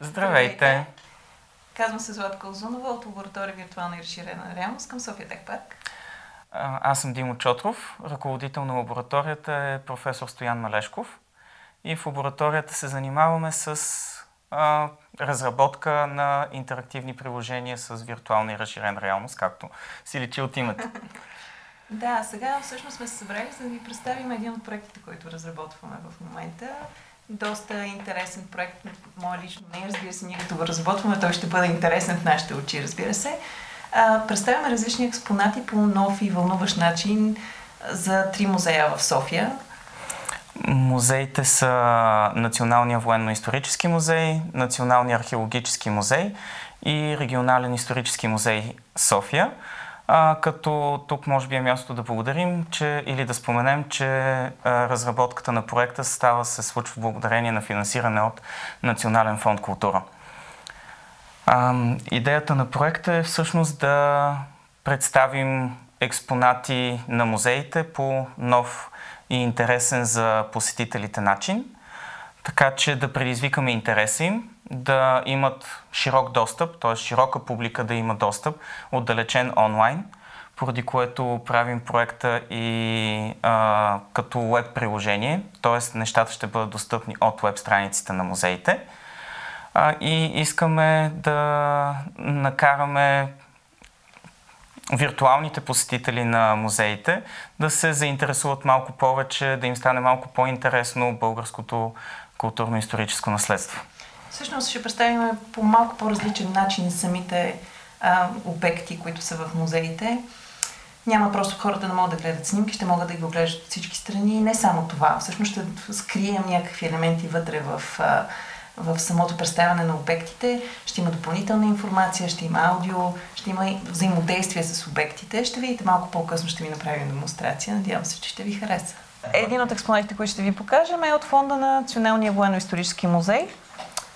Здравейте! Казвам се Златка Озунова от лаборатория Виртуална и разширена реалност към София Тек Парк. Аз съм Димо Чотров. Ръководител на лабораторията е професор Стоян Малешков. И в лабораторията се занимаваме с а, разработка на интерактивни приложения с виртуална и разширена реалност, както си личи от името. Да, сега всъщност сме се събрали за да ви представим един от проектите, които разработваме в момента. Доста интересен проект, мое лично не, разбира се, ние като го разработваме, той ще бъде интересен в нашите очи, разбира се. А, представяме различни експонати по нов и вълнуващ начин за три музея в София. Музеите са Националния военно-исторически музей, Националния археологически музей и Регионален исторически музей София. А, като тук може би е място да благодарим, че, или да споменем, че а, разработката на проекта става се случва благодарение на финансиране от Национален фонд култура. А, идеята на проекта е всъщност да представим експонати на музеите по нов и интересен за посетителите начин, така че да предизвикаме интереса им, да имат широк достъп, т.е. широка публика да има достъп, отдалечен онлайн, поради което правим проекта и а, като веб приложение, т.е. нещата ще бъдат достъпни от веб страниците на музеите. А, и искаме да накараме виртуалните посетители на музеите да се заинтересуват малко повече, да им стане малко по-интересно българското културно-историческо наследство. Всъщност ще представим по малко по-различен начин самите а, обекти, които са в музеите. Няма просто хората да могат да гледат снимки, ще могат да ги оглеждат от всички страни. И не само това. Всъщност ще скрием някакви елементи вътре в, а, в самото представяне на обектите. Ще има допълнителна информация, ще има аудио, ще има взаимодействие с обектите. Ще видите малко по-късно, ще ви направим демонстрация. Надявам се, че ще ви хареса. Един от експонатите, които ще ви покажем е от фонда на Националния военно-исторически музей.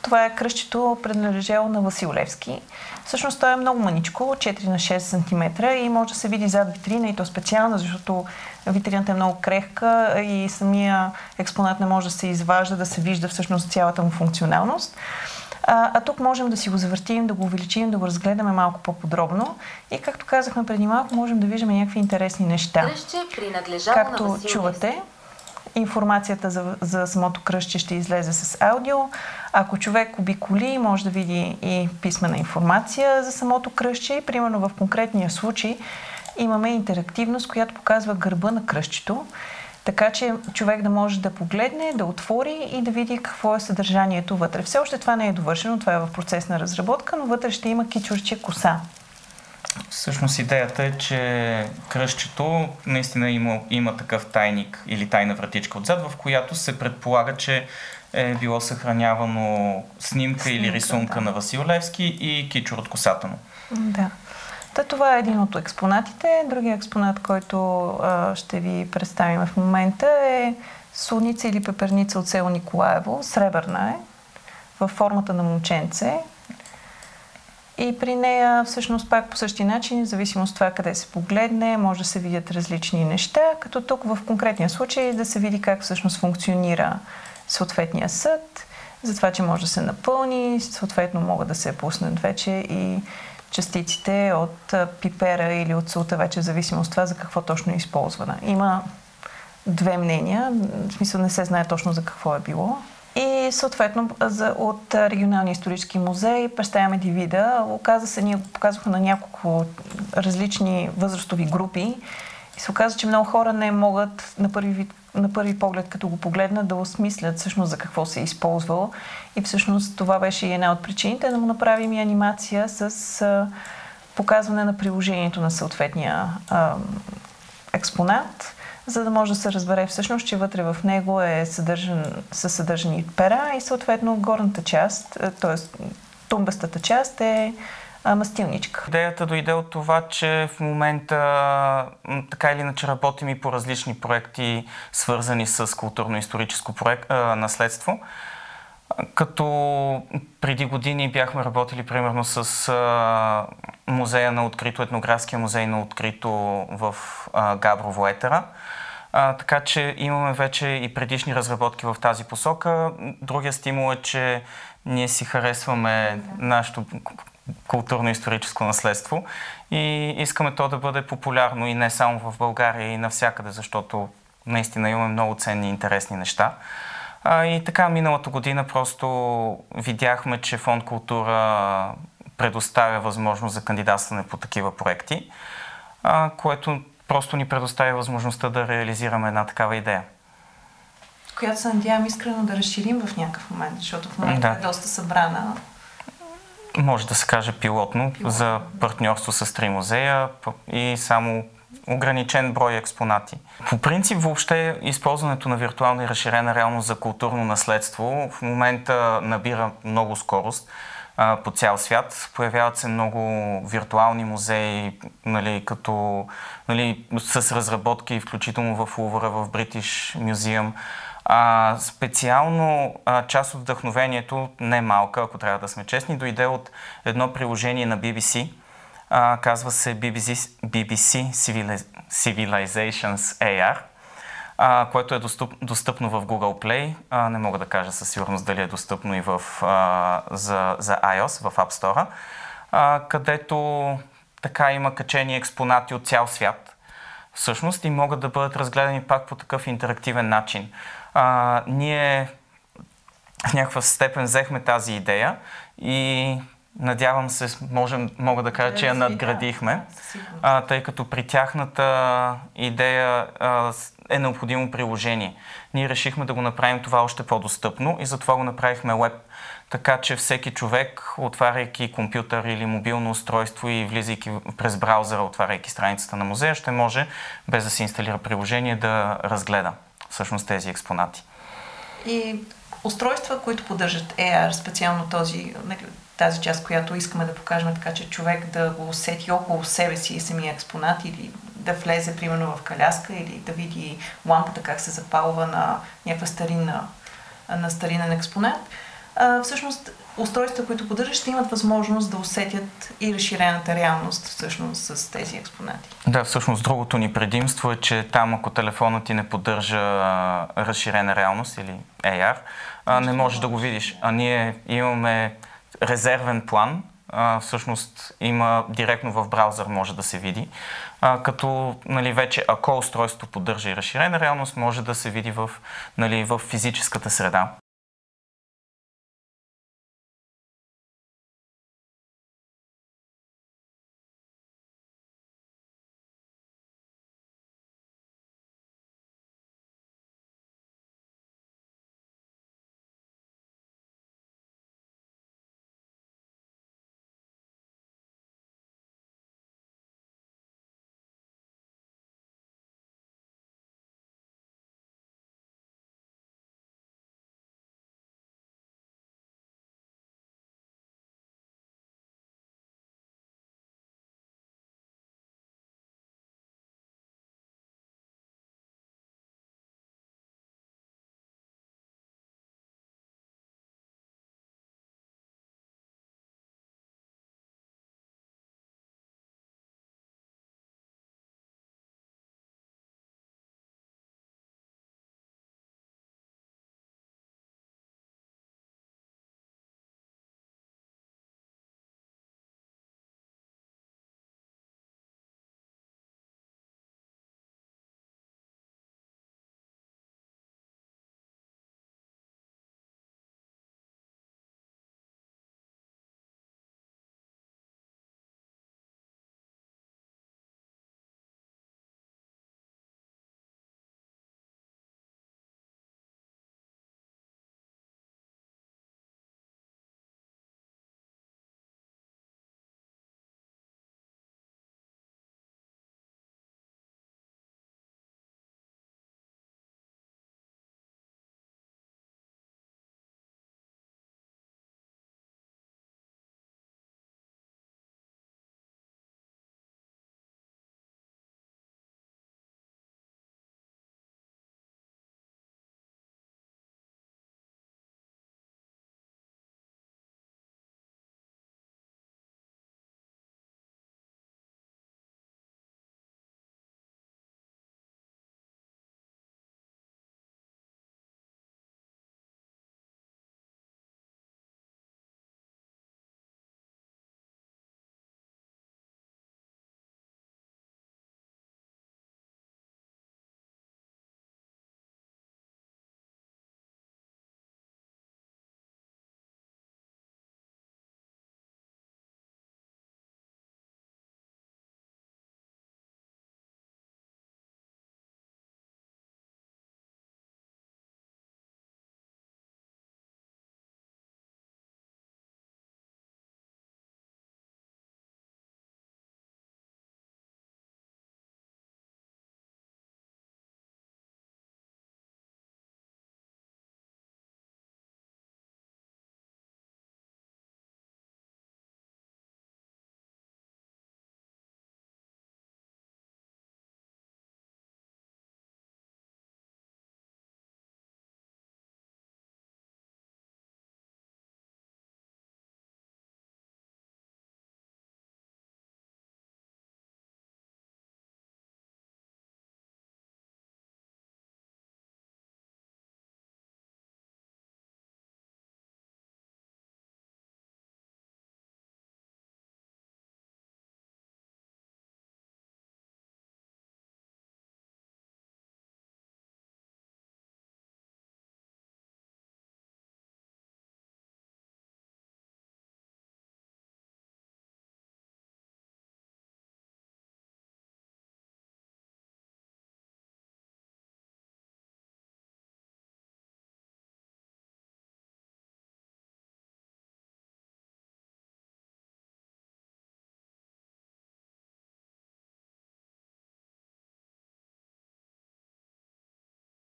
Това е кръщето, принадлежало на Васил Левски. Всъщност той е много маничко, 4 на 6 см и може да се види зад витрина и то специално, защото витрината е много крехка и самия експонат не може да се изважда, да се вижда всъщност цялата му функционалност. А, а тук можем да си го завъртим, да го увеличим, да го разгледаме малко по-подробно. И както казахме преди малко, можем да виждаме някакви интересни неща. Кръще Както на чувате, информацията за, за самото кръстче ще излезе с аудио. Ако човек обиколи, може да види и писмена информация за самото кръстче. И примерно в конкретния случай имаме интерактивност, която показва гърба на кръстчето. Така че човек да може да погледне, да отвори и да види какво е съдържанието вътре. Все още това не е довършено, това е в процес на разработка, но вътре ще има кичурче коса. Всъщност идеята е, че кръщето наистина има, има такъв тайник или тайна вратичка отзад, в която се предполага, че е било съхранявано снимка, снимка или рисунка да. на Васил Левски и кичур от косата му. Да. Та, това е един от експонатите. Другия експонат, който а, ще ви представим в момента е солница или пеперница от село Николаево. Сребърна е, във формата на момченце. И при нея всъщност пак по същия начин, в зависимост от това къде се погледне, може да се видят различни неща, като тук в конкретния случай да се види как всъщност функционира съответния съд, за това, че може да се напълни, съответно могат да се пуснат вече и частиците от пипера или от султа, вече в зависимост от това за какво точно е използвана. Има две мнения, в смисъл не се знае точно за какво е било. И съответно за, от Регионалния исторически музей представяме дивида. Оказа се, ние го показвахме на няколко различни възрастови групи и се оказа, че много хора не могат на първи, вид, на първи поглед, като го погледнат, да осмислят всъщност за какво се е използвал. И всъщност това беше и една от причините да му направим и анимация с а, показване на приложението на съответния а, експонат за да може да се разбере всъщност, че вътре в него е съдържан, са съдържани пера и съответно горната част, т.е. тумбестата част е мастилничка. Идеята дойде от това, че в момента така или иначе работим и по различни проекти, свързани с културно-историческо проект, а, наследство. Като преди години бяхме работили примерно с а, музея на открито, етнографския музей на открито в а, Габрово Етера. А, така че имаме вече и предишни разработки в тази посока. Другия стимул е, че Ние си харесваме нашето културно-историческо наследство и искаме то да бъде популярно и не само в България и навсякъде, защото наистина имаме много ценни и интересни неща. А, и така, миналата година просто видяхме, че Фонд култура предоставя възможност за кандидатстване по такива проекти, а, което просто ни предоставя възможността да реализираме една такава идея. Която се надявам искрено да разширим в някакъв момент, защото в момента да. е доста събрана. Може да се каже пилотно, пилотно. за партньорство с три музея и само ограничен брой експонати. По принцип, въобще използването на виртуална и разширена реалност за културно наследство в момента набира много скорост а, по цял свят. Появяват се много виртуални музеи, нали, като, нали, с разработки, включително в Лувъра, в British Museum. А, специално а, част от вдъхновението, не малка, ако трябва да сме честни, дойде от едно приложение на BBC, а, казва се BBC, BBC Civilizations AR, а, което е достъп, достъпно в Google Play. А, не мога да кажа със сигурност дали е достъпно и в, а, за, за iOS в App Store, а, където така има качени експонати от цял свят всъщност и могат да бъдат разгледани пак по такъв интерактивен начин. А, ние в някаква степен взехме тази идея и Надявам се, можем, мога да кажа, че я надградихме, а, тъй като при тяхната идея а, е необходимо приложение. Ние решихме да го направим това още по-достъпно и затова го направихме веб. Така че всеки човек, отваряйки компютър или мобилно устройство и влизайки през браузъра, отваряйки страницата на музея, ще може, без да се инсталира приложение, да разгледа всъщност тези експонати. И устройства, които поддържат AR, специално този, нали, тази част, която искаме да покажем, така че човек да го усети около себе си и самия експонат или да влезе примерно в каляска или да види лампата как се запалва на някаква старинна, на старинен експонат. А, всъщност устройства, които поддържат, ще имат възможност да усетят и разширената реалност всъщност с тези експонати. Да, всъщност другото ни предимство е, че там ако телефонът ти не поддържа разширена реалност или AR, а, не можеш да го видиш. А ние имаме резервен план, всъщност има директно в браузър може да се види, като нали, вече ако устройството поддържа и разширена реалност, може да се види в, нали, в физическата среда.